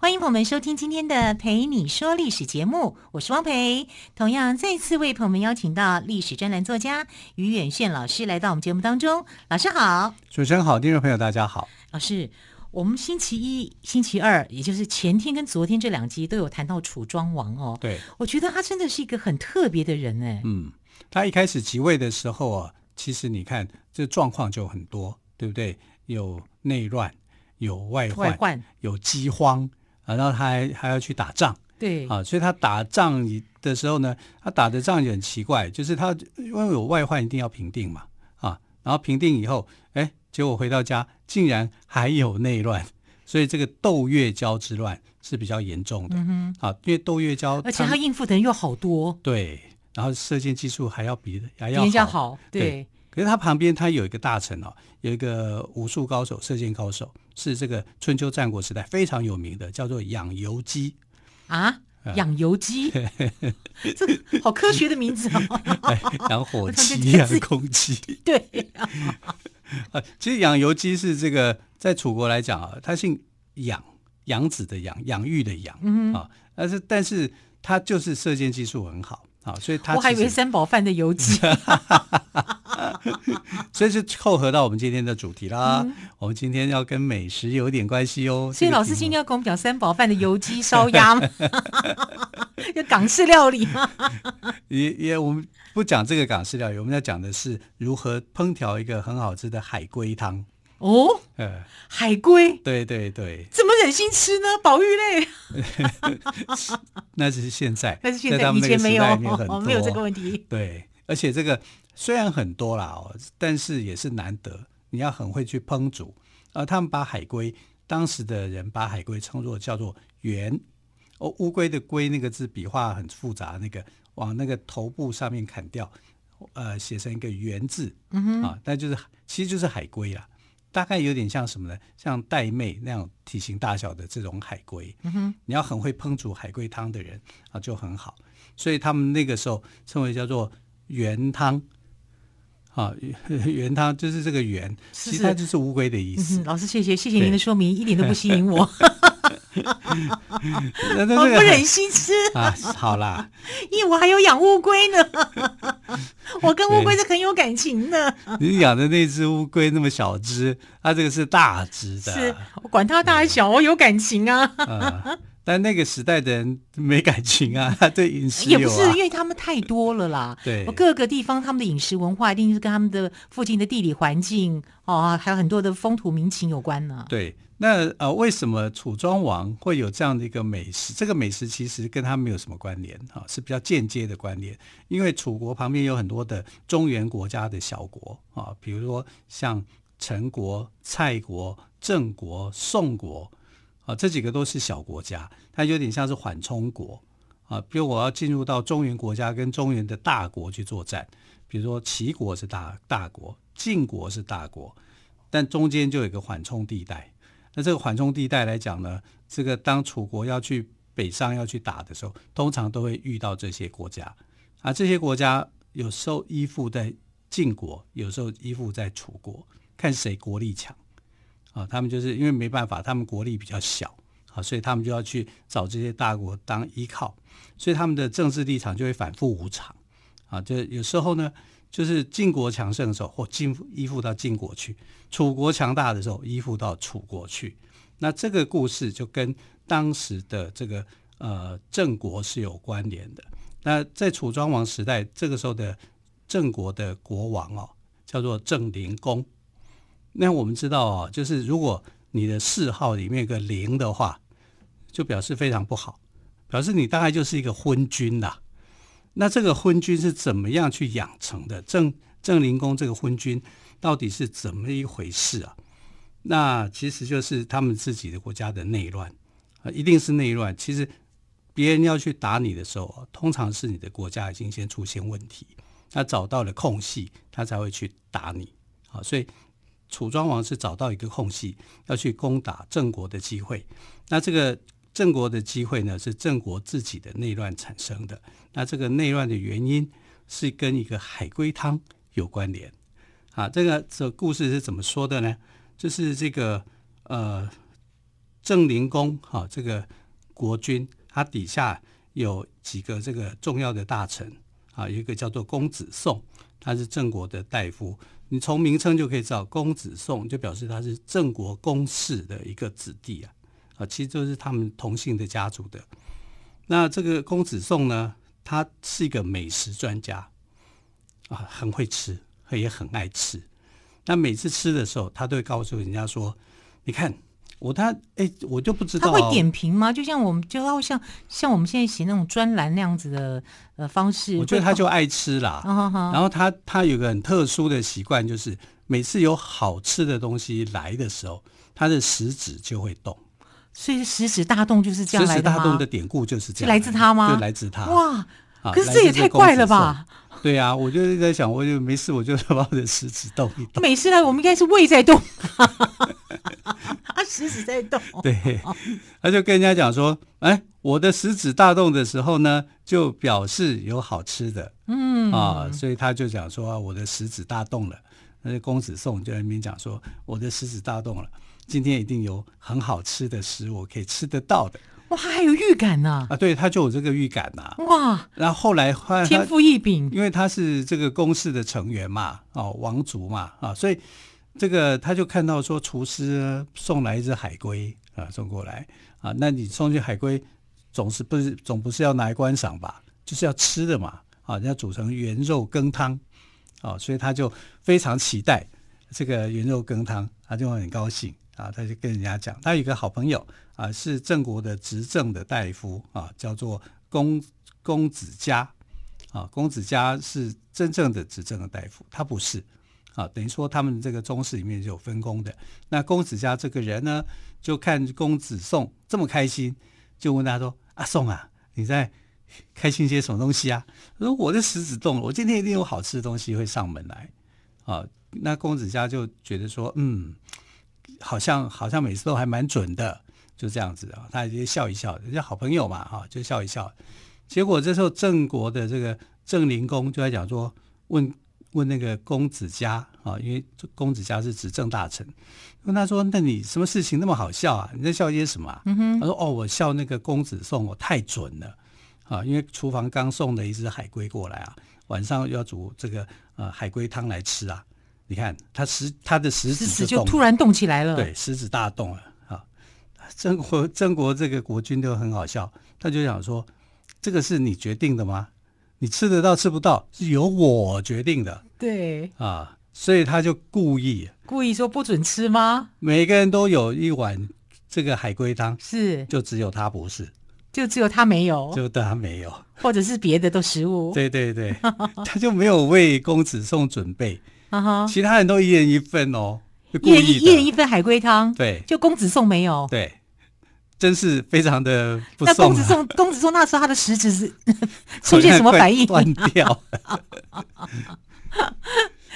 欢迎朋友们收听今天的《陪你说历史》节目，我是汪培。同样再次为朋友们邀请到历史专栏作家于远炫老师来到我们节目当中。老师好，主持人好，听众朋友大家好。老师。我们星期一、星期二，也就是前天跟昨天这两集都有谈到楚庄王哦。对，我觉得他真的是一个很特别的人哎。嗯，他一开始即位的时候啊，其实你看这状况就很多，对不对？有内乱，有外患，外患有饥荒啊，然后他还还要去打仗。对啊，所以他打仗的时候呢，他打的仗也很奇怪，就是他因为有外患，一定要平定嘛啊，然后平定以后，哎。结果回到家，竟然还有内乱，所以这个窦月娇之乱是比较严重的。嗯，啊，因为窦月娇，而且他应付的人又好多，对，然后射箭技术还要比还要比人家好，对。对，可是他旁边他有一个大臣哦，有一个武术高手、射箭高手，是这个春秋战国时代非常有名的，叫做养由基啊。养由基，这个好科学的名字哦。养火鸡，养空气。对，啊，其实养由基是这个在楚国来讲啊，他姓养，养子的养，养育的养，嗯啊，但是但是他就是射箭技术很好啊，所以他我还以为三宝饭的由基。所以是扣合到我们今天的主题啦。嗯、我们今天要跟美食有点关系哦。所以老师今天要跟我们讲三宝饭的油鸡烧鸭吗？就港式料理吗？也也，我们不讲这个港式料理，我们要讲的是如何烹调一个很好吃的海龟汤。哦，呃，海龟，对对对，这么忍心吃呢？宝玉类，那只是现在，那是现在，以前没有，哦，没有这个问题。对，而且这个。虽然很多啦哦，但是也是难得。你要很会去烹煮，而他们把海龟，当时的人把海龟称作叫做“圆”。哦，乌龟的“龟”那个字笔画很复杂，那个往那个头部上面砍掉，呃，写成一个“圆”字，嗯哼，啊，但就是其实就是海龟啦，大概有点像什么呢？像玳瑁那样体型大小的这种海龟。嗯，你要很会烹煮海龟汤的人啊，就很好。所以他们那个时候称为叫做“原汤”。啊，螈汤就是这个原，其实它就是乌龟的意思。嗯、老师，谢谢，谢谢您的说明，一点都不吸引我。我不忍心吃啊！好啦，因为我还有养乌龟呢，我跟乌龟是很有感情的。你养的那只乌龟那么小只，它这个是大只的，是我管它大小，我有感情啊。嗯但那个时代的人没感情啊，他对饮食、啊、也不是，因为他们太多了啦。对，各个地方他们的饮食文化一定是跟他们的附近的地理环境哦，还有很多的风土民情有关呢。对，那呃，为什么楚庄王会有这样的一个美食？这个美食其实跟他没有什么关联啊，是比较间接的关联。因为楚国旁边有很多的中原国家的小国啊，比如说像陈国、蔡国、郑国、宋国。啊，这几个都是小国家，它有点像是缓冲国啊。比如我要进入到中原国家跟中原的大国去作战，比如说齐国是大大国，晋国是大国，但中间就有一个缓冲地带。那这个缓冲地带来讲呢，这个当楚国要去北上要去打的时候，通常都会遇到这些国家啊。这些国家有时候依附在晋国，有时候依附在楚国，看谁国力强。啊，他们就是因为没办法，他们国力比较小，啊，所以他们就要去找这些大国当依靠，所以他们的政治立场就会反复无常，啊，就有时候呢，就是晋国强盛的时候，或晋依附到晋国去；楚国强大的时候，依附到楚国去。那这个故事就跟当时的这个呃郑国是有关联的。那在楚庄王时代，这个时候的郑国的国王哦，叫做郑灵公。那我们知道啊，就是如果你的谥号里面有个“零”的话，就表示非常不好，表示你大概就是一个昏君啦。那这个昏君是怎么样去养成的？郑郑灵公这个昏君到底是怎么一回事啊？那其实就是他们自己的国家的内乱啊，一定是内乱。其实别人要去打你的时候，通常是你的国家已经先出现问题。他找到了空隙，他才会去打你。好，所以楚庄王是找到一个空隙，要去攻打郑国的机会。那这个郑国的机会呢，是郑国自己的内乱产生的。那这个内乱的原因是跟一个海龟汤有关联。啊，这个这故事是怎么说的呢？就是这个呃，郑灵公哈，这个国君他底下有几个这个重要的大臣啊，一个叫做公子宋，他是郑国的大夫。你从名称就可以知道，公子宋就表示他是郑国公室的一个子弟啊，啊，其实就是他们同姓的家族的。那这个公子宋呢，他是一个美食专家啊，很会吃。他也很爱吃，那每次吃的时候，他都会告诉人家说：“你看我他哎、欸，我就不知道。”他会点评吗？就像我们就要像像我们现在写那种专栏那样子的呃方式。我觉得他就爱吃啦。然后他他有个很特殊的习惯，就是每次有好吃的东西来的时候，他的食指就会动。所以食指大动就是这样来的？食指大动的典故就是这样，来自他吗？就来自他。哇！可是这也太怪了吧！对呀、啊，我就在想，我就没事，我就把我的食指动一动。没事呢，我们应该是胃在动，他食指在动。对，他就跟人家讲说：“哎，我的食指大动的时候呢，就表示有好吃的。”嗯啊，所以他就讲说：“我的食指大动了。”那公子宋就在那边讲说：“我的食指大动了，今天一定有很好吃的食物可以吃得到的。”哇，还有预感呢！啊，对，他就有这个预感呐。哇，然后后来，天赋异禀，因为他是这个公室的成员嘛，哦，王族嘛，啊，所以这个他就看到说，厨师送来一只海龟啊，送过来啊，那你送去海龟，总是不是总不是要拿来观赏吧？就是要吃的嘛，啊，要煮成原肉羹汤，啊，所以他就非常期待这个圆肉羹汤，他就很高兴。啊，他就跟人家讲，他有一个好朋友啊，是郑国的执政的大夫啊，叫做公公子嘉啊。公子嘉是真正的执政的大夫，他不是啊。等于说他们这个宗室里面是有分工的。那公子嘉这个人呢，就看公子宋这么开心，就问他说：“阿宋啊，你在 开心些什么东西啊？”他说：“我的食指动了，我今天一定有好吃的东西会上门来。”啊，那公子家就觉得说：“嗯。”好像好像每次都还蛮准的，就这样子啊，他就笑一笑，人家好朋友嘛，哈，就笑一笑。结果这时候郑国的这个郑灵公就在讲说，问问那个公子家啊，因为公子家是执政大臣，问他说：“那你什么事情那么好笑啊？你在笑些什么啊？”嗯哼，他说：“哦，我笑那个公子宋，我太准了啊，因为厨房刚送了一只海龟过来啊，晚上要煮这个呃海龟汤来吃啊。”你看他食他的食指就，就突然动起来了，对，食指大动了啊！郑国郑国这个国君就很好笑，他就想说：“这个是你决定的吗？你吃得到吃不到是由我决定的。”对啊，所以他就故意故意说不准吃吗？每个人都有一碗这个海龟汤，是就只有他不是，就只有他没有，就他没有，或者是别的都食物。对对对，他就没有为公子送准备。其他人都一人一份哦，一人一人一份海龟汤。对，就公子送没有。对，真是非常的不送。那公子宋，公子宋那时候他的食指是 出现什么反应？断掉，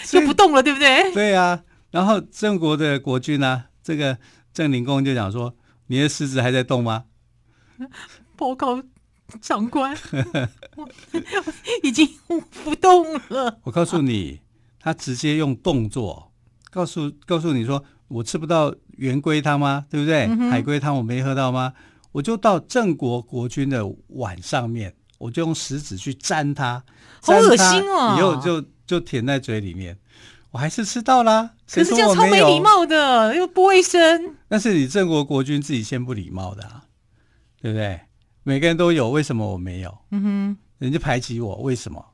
就不动了，对不对？对啊。然后郑国的国君呢、啊，这个郑灵公就讲说：“你的食指还在动吗？”报告长官，已经不动了。我告诉你。他直接用动作告诉告诉你说：“我吃不到圆龟汤吗？对不对？嗯、海龟汤我没喝到吗？我就到郑国国君的碗上面，我就用食指去沾它，好恶心哦！以后就就舔在嘴里面，我还是吃到啦。可是这样超没礼貌的，又不卫生。那是你郑国国君自己先不礼貌的啊，对不对？每个人都有，为什么我没有？嗯哼，人家排挤我，为什么？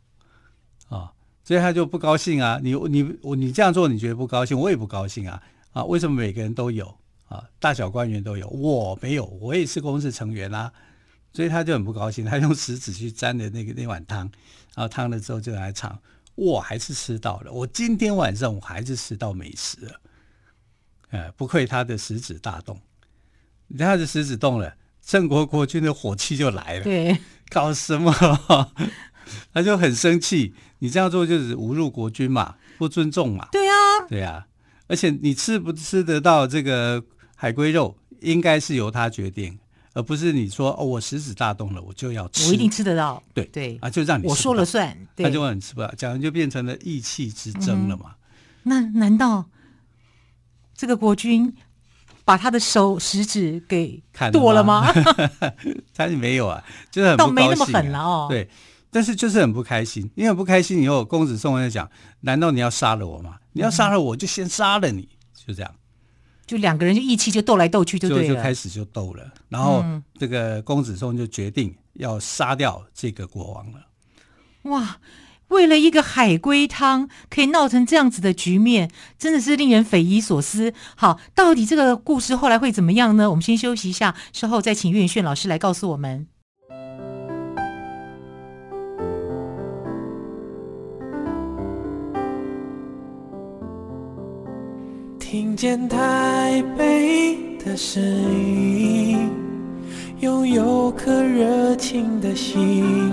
啊？”所以他就不高兴啊！你你我你这样做，你觉得不高兴，我也不高兴啊！啊，为什么每个人都有啊？大小官员都有，我没有，我也是公司成员啊！所以他就很不高兴，他用食指去沾的那个那碗汤，然后汤了之后就来尝，我还是吃到了，我今天晚上我还是吃到美食了，哎，不愧他的食指大动，他的食指动了，郑国国君的火气就来了，对，搞什么？他就很生气，你这样做就是侮辱国君嘛，不尊重嘛。对啊，对啊，而且你吃不吃得到这个海龟肉，应该是由他决定，而不是你说哦，我食指大动了，我就要吃，我一定吃得到。对对啊，就让你我说了算，他就让你吃不到，这样就变成了意气之争了嘛。嗯、那难道这个国君？把他的手食指给剁了吗？他是没有啊，就是很不高兴、啊、倒没那么狠了哦。对，但是就是很不开心，因为不开心以后，公子宋在讲：难道你要杀了我吗？你要杀了我就先杀了你，就这样。就两个人就义气就斗来斗去就对了，就就开始就斗了。然后这个公子宋就决定要杀掉这个国王了。哇！为了一个海龟汤，可以闹成这样子的局面，真的是令人匪夷所思。好，到底这个故事后来会怎么样呢？我们先休息一下，稍后再请岳远炫老师来告诉我们。听见台北的声音，拥有颗热情的心。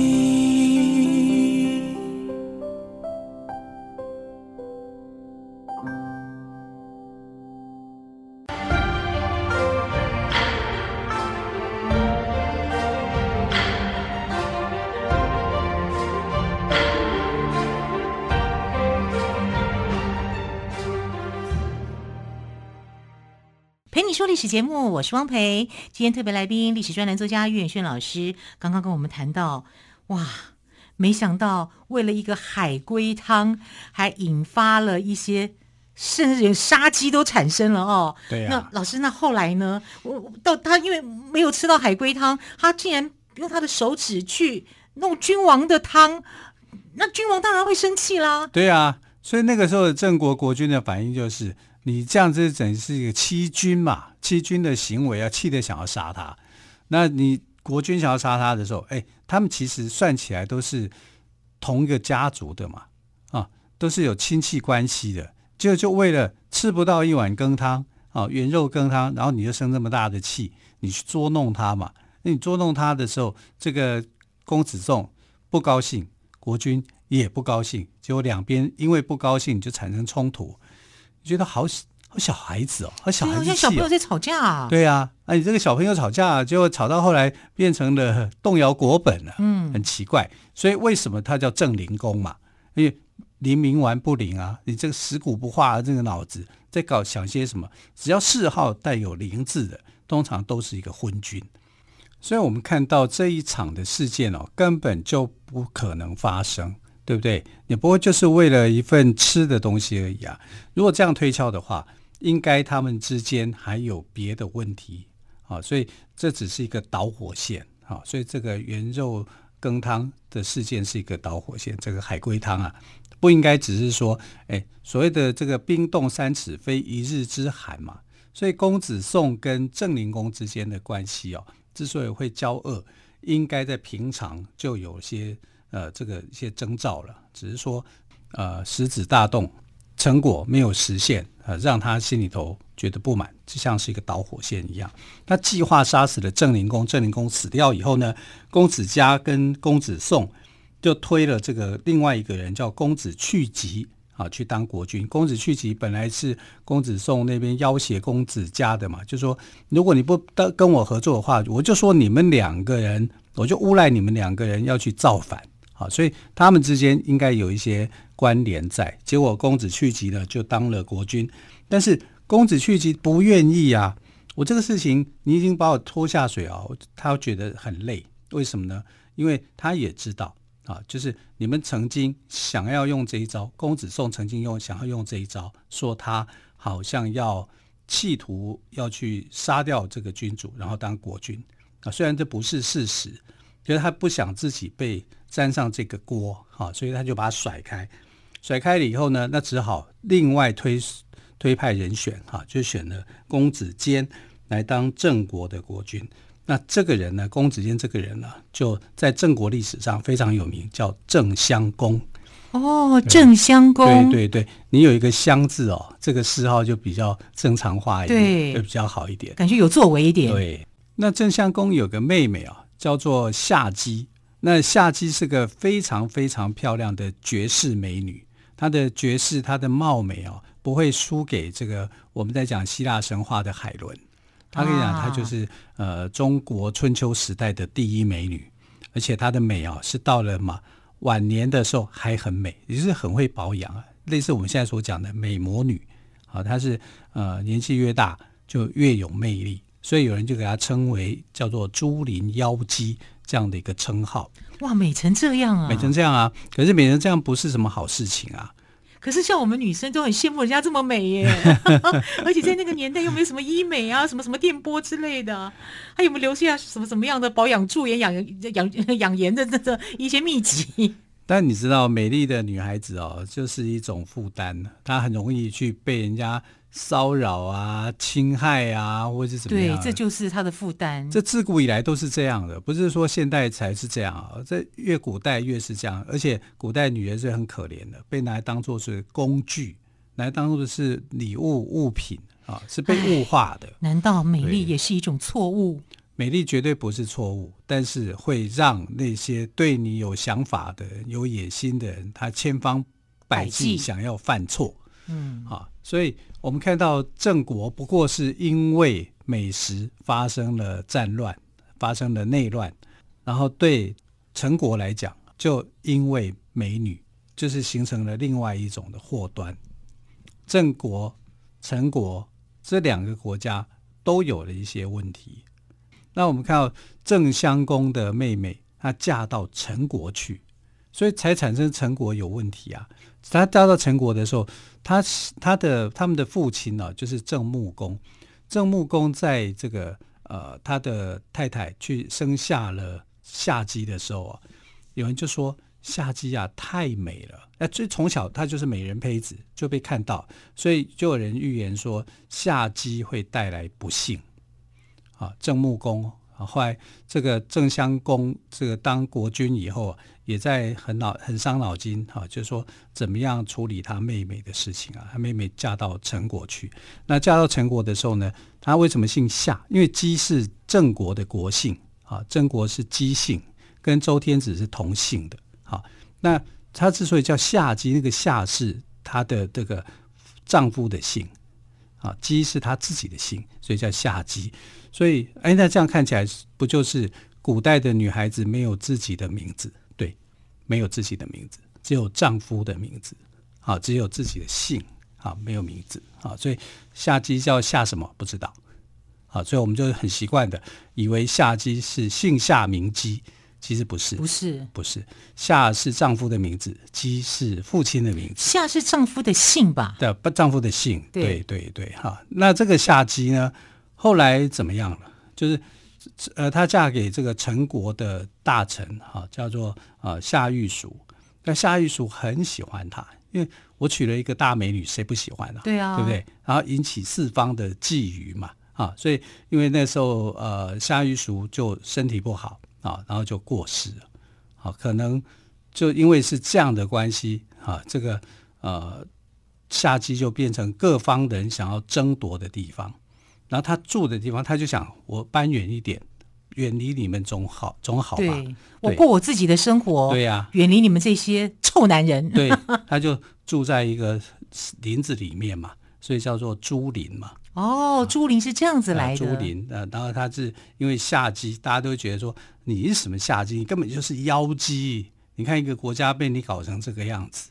史节目，我是汪培。今天特别来宾，历史专栏作家岳远炫老师，刚刚跟我们谈到，哇，没想到为了一个海龟汤，还引发了一些，甚至连杀机都产生了哦。对呀、啊。那老师，那后来呢？我到他因为没有吃到海龟汤，他竟然用他的手指去弄君王的汤，那君王当然会生气啦。对啊，所以那个时候郑国国君的反应就是。你这样子等于是一个欺君嘛？欺君的行为啊，气得想要杀他。那你国君想要杀他的时候，哎，他们其实算起来都是同一个家族的嘛，啊，都是有亲戚关系的。就就为了吃不到一碗羹汤啊，原肉羹汤，然后你就生这么大的气，你去捉弄他嘛？那你捉弄他的时候，这个公子仲不高兴，国君也不高兴，结果两边因为不高兴就产生冲突。觉得好小孩子哦，和小孩子哦，像小朋友在吵架啊。对啊，哎，你这个小朋友吵架，结果吵到后来变成了动摇国本了，嗯，很奇怪。所以为什么他叫正灵公嘛？因为灵冥顽不灵啊，你这个死骨不化，这个脑子在搞想些什么？只要谥号带有“灵”字的，通常都是一个昏君。所以我们看到这一场的事件哦，根本就不可能发生。对不对？也不过就是为了一份吃的东西而已啊！如果这样推敲的话，应该他们之间还有别的问题啊！所以这只是一个导火线啊！所以这个原肉羹汤的事件是一个导火线。这个海龟汤啊，不应该只是说，哎，所谓的这个冰冻三尺非一日之寒嘛。所以公子宋跟郑灵公之间的关系哦，之所以会交恶，应该在平常就有些。呃，这个一些征兆了，只是说，呃，食指大动，成果没有实现，呃，让他心里头觉得不满，就像是一个导火线一样。他计划杀死了郑灵公，郑灵公死掉以后呢，公子嘉跟公子宋就推了这个另外一个人叫公子去疾啊去当国君。公子去疾本来是公子宋那边要挟公子嘉的嘛，就说如果你不跟我合作的话，我就说你们两个人，我就诬赖你们两个人要去造反。啊，所以他们之间应该有一些关联在。结果公子去疾呢，就当了国君，但是公子去疾不愿意啊。我这个事情你已经把我拖下水啊，他觉得很累。为什么呢？因为他也知道啊，就是你们曾经想要用这一招，公子宋曾经用想要用这一招，说他好像要企图要去杀掉这个君主，然后当国君啊。虽然这不是事实。就是他不想自己被沾上这个锅，哈，所以他就把它甩开。甩开了以后呢，那只好另外推推派人选，哈，就选了公子坚来当郑国的国君。那这个人呢，公子坚这个人呢，就在郑国历史上非常有名，叫郑襄公。哦，郑襄公，对对对，你有一个襄字哦，这个谥号就比较正常化一点，对，就比较好一点，感觉有作为一点。对，那郑襄公有个妹妹啊、哦，叫做夏姬。那夏姬是个非常非常漂亮的绝世美女，她的绝世，她的貌美哦，不会输给这个我们在讲希腊神话的海伦。她跟你讲，她就是呃中国春秋时代的第一美女，而且她的美啊、哦，是到了嘛。晚年的时候还很美，也就是很会保养啊，类似我们现在所讲的美魔女啊，她是呃年纪越大就越有魅力，所以有人就给她称为叫做朱林妖姬这样的一个称号。哇，美成这样啊！美成这样啊！可是美成这样不是什么好事情啊。可是像我们女生都很羡慕人家这么美耶，而且在那个年代又没有什么医美啊，什么什么电波之类的，还有没有留下什么什么样的保养、驻颜、养养 养颜的这这一些秘籍？但你知道，美丽的女孩子哦，就是一种负担，她很容易去被人家。骚扰啊，侵害啊，或者是怎么样？对，这就是他的负担。这自古以来都是这样的，不是说现代才是这样啊。这越古代越是这样，而且古代女人是很可怜的，被拿来当做是工具，拿来当做是礼物物品啊，是被物化的。难道美丽也是一种错误？美丽绝对不是错误，但是会让那些对你有想法的、有野心的人，他千方百计想要犯错。嗯，啊，所以。我们看到郑国不过是因为美食发生了战乱，发生了内乱，然后对陈国来讲，就因为美女，就是形成了另外一种的祸端。郑国、陈国这两个国家都有了一些问题。那我们看到郑襄公的妹妹，她嫁到陈国去，所以才产生陈国有问题啊。她嫁到陈国的时候。他他的他们的父亲呢、就是郑穆公。郑穆公在这个呃，他的太太去生下了夏姬的时候啊，有人就说夏姬啊太美了，哎，所以从小她就是美人胚子，就被看到，所以就有人预言说夏姬会带来不幸。啊，郑穆公。后来，这个郑襄公这个当国君以后，也在很脑很伤脑筋哈，就是说怎么样处理他妹妹的事情啊？他妹妹嫁到陈国去，那嫁到陈国的时候呢，他为什么姓夏？因为姬是郑国的国姓啊，郑国是姬姓，跟周天子是同姓的。好，那他之所以叫夏姬，那个夏是他的这个丈夫的姓啊，姬是他自己的姓，所以叫夏姬。所以，哎，那这样看起来，不就是古代的女孩子没有自己的名字？对，没有自己的名字，只有丈夫的名字，啊，只有自己的姓，啊，没有名字，啊，所以夏姬叫夏什么？不知道，啊，所以我们就很习惯的以为夏姬是姓夏名姬，其实不是，不是，不是，夏是丈夫的名字，姬是父亲的名字，夏是丈夫的姓吧？对，不，丈夫的姓，对，对，对，哈，那这个夏姬呢？后来怎么样了？就是，呃，她嫁给这个陈国的大臣，哈，叫做呃夏玉淑。那夏玉淑很喜欢她，因为我娶了一个大美女，谁不喜欢啊？对啊，对不对？然后引起四方的觊觎嘛，啊，所以因为那时候呃夏玉淑就身体不好啊，然后就过世了，好，可能就因为是这样的关系啊，这个呃夏姬就变成各方人想要争夺的地方。然后他住的地方，他就想我搬远一点，远离你们总好，总好吧。对，我过我自己的生活。对呀，远离你们这些臭男人。对，他就住在一个林子里面嘛，所以叫做朱林嘛。哦，朱林是这样子来的。朱林，呃，然后他是因为夏姬，大家都觉得说你是什么夏姬，你根本就是妖姬。你看一个国家被你搞成这个样子。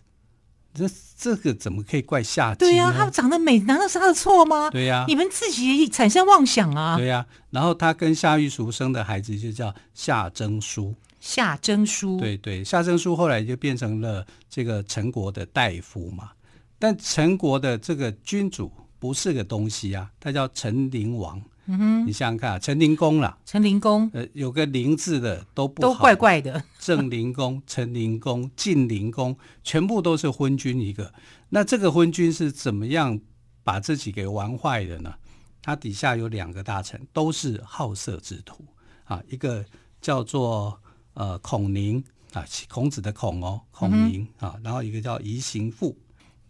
这这个怎么可以怪夏姬？对呀、啊，她长得美，难道是她的错吗？对呀、啊，你们自己产生妄想啊！对呀、啊，然后她跟夏玉淑生的孩子就叫夏征舒。夏征舒，对对，夏征舒后来就变成了这个陈国的大夫嘛。但陈国的这个君主不是个东西啊，他叫陈灵王。嗯哼，你想想看啊，陈灵公啦，陈灵公，呃，有个灵字的都不好，都怪怪的。郑灵公、陈灵公、晋灵公，全部都是昏君一个。那这个昏君是怎么样把自己给玩坏的呢？他底下有两个大臣，都是好色之徒啊，一个叫做呃孔宁，啊，孔子的孔哦，孔明、嗯、啊，然后一个叫仪行父，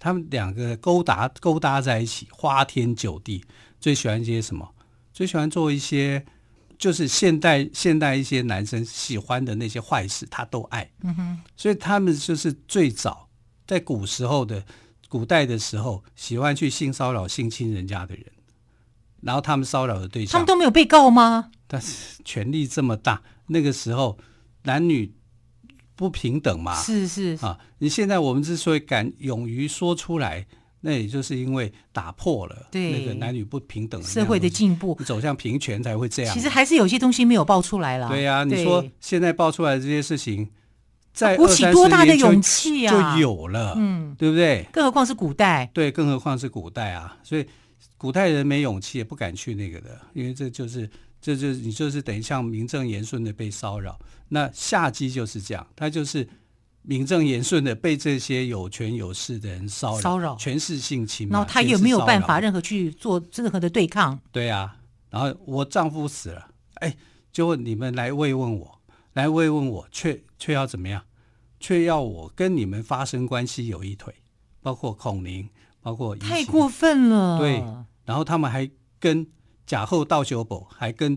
他们两个勾搭勾搭在一起，花天酒地，最喜欢一些什么？最喜欢做一些就是现代现代一些男生喜欢的那些坏事，他都爱。嗯哼，所以他们就是最早在古时候的古代的时候，喜欢去性骚扰、性侵人家的人，然后他们骚扰的对象，他们都没有被告吗？但是权力这么大，那个时候男女。不平等嘛？是是啊！你现在我们之所以敢勇于说出来，那也就是因为打破了那个男女不平等的社会的进步，走向平权才会这样。其实还是有些东西没有爆出来了。对呀、啊，你说现在爆出来的这些事情，在鼓起多大的勇气啊，就有了，嗯，对不对？更何况是古代，对，更何况是古代啊！所以古代人没勇气，也不敢去那个的，因为这就是。这就是你就是等于像名正言顺的被骚扰，那夏姬就是这样，他就是名正言顺的被这些有权有势的人骚扰，骚扰权势性侵，然后他也没有办法任何去做任何的对抗。对啊，然后我丈夫死了，哎，就你们来慰问我，来慰问我，却却要怎么样？却要我跟你们发生关系有一腿，包括孔明，包括太过分了。对，然后他们还跟。贾后道修伯还跟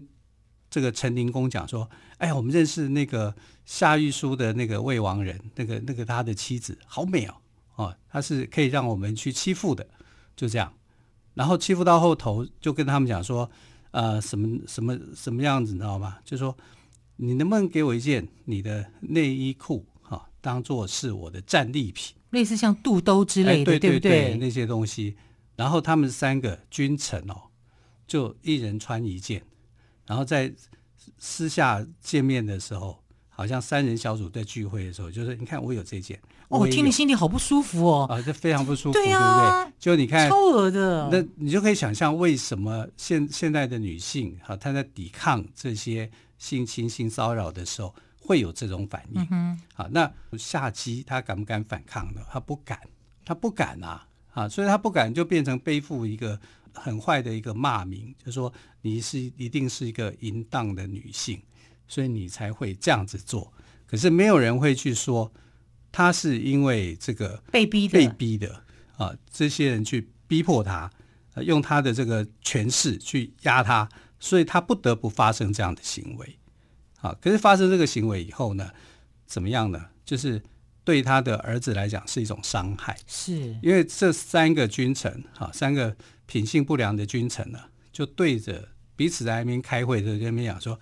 这个陈灵公讲说：“哎呀，我们认识那个夏玉书的那个魏王人，那个那个他的妻子好美哦，哦，他是可以让我们去欺负的，就这样。然后欺负到后头，就跟他们讲说，呃，什么什么什么样子，你知道吗？就说你能不能给我一件你的内衣裤，哈、哦，当做是我的战利品，类似像肚兜之类的，哎、对，对，对？那些东西。然后他们三个君臣哦。”就一人穿一件，然后在私下见面的时候，好像三人小组在聚会的时候，就是你看我有这件，我，我听你心里好不舒服哦，啊，这非常不舒服，对呀、啊，对不对？就你看，超恶的，那你就可以想象为什么现现在的女性哈，她在抵抗这些性侵、性骚扰的时候会有这种反应。嗯，好，那下机她敢不敢反抗呢？她不敢，她不敢啊，啊，所以她不敢就变成背负一个。很坏的一个骂名，就是说你是一定是一个淫荡的女性，所以你才会这样子做。可是没有人会去说她是因为这个被逼的，被逼的啊，这些人去逼迫她，用她的这个权势去压她，所以她不得不发生这样的行为。啊，可是发生这个行为以后呢，怎么样呢？就是对他的儿子来讲是一种伤害，是因为这三个君臣，哈，三个。品性不良的君臣呢，就对着彼此在那边开会的，在那边讲说：“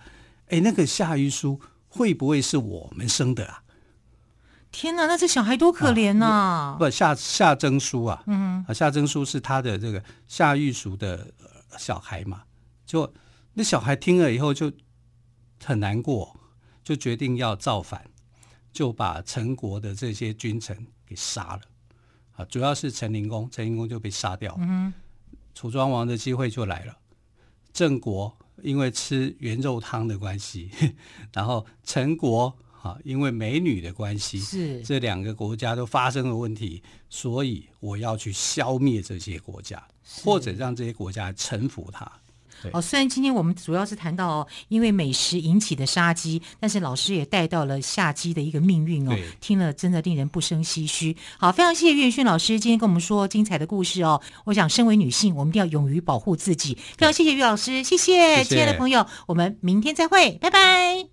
哎，那个夏玉书会不会是我们生的啊？”天哪，那这小孩多可怜呐、啊啊！不，夏夏征书啊，嗯，夏征书是他的这个夏玉淑的小孩嘛。就那小孩听了以后就很难过，就决定要造反，就把陈国的这些君臣给杀了。啊，主要是陈灵公，陈灵公就被杀掉。嗯。楚庄王的机会就来了，郑国因为吃圆肉汤的关系，然后陈国啊因为美女的关系，是这两个国家都发生了问题，所以我要去消灭这些国家，或者让这些国家臣服他。哦，虽然今天我们主要是谈到因为美食引起的杀机，但是老师也带到了夏姬的一个命运哦，听了真的令人不生唏嘘。好，非常谢谢岳轩老师今天跟我们说精彩的故事哦。我想，身为女性，我们一定要勇于保护自己。非常谢谢岳老师，谢谢亲爱的朋友，我们明天再会，拜拜。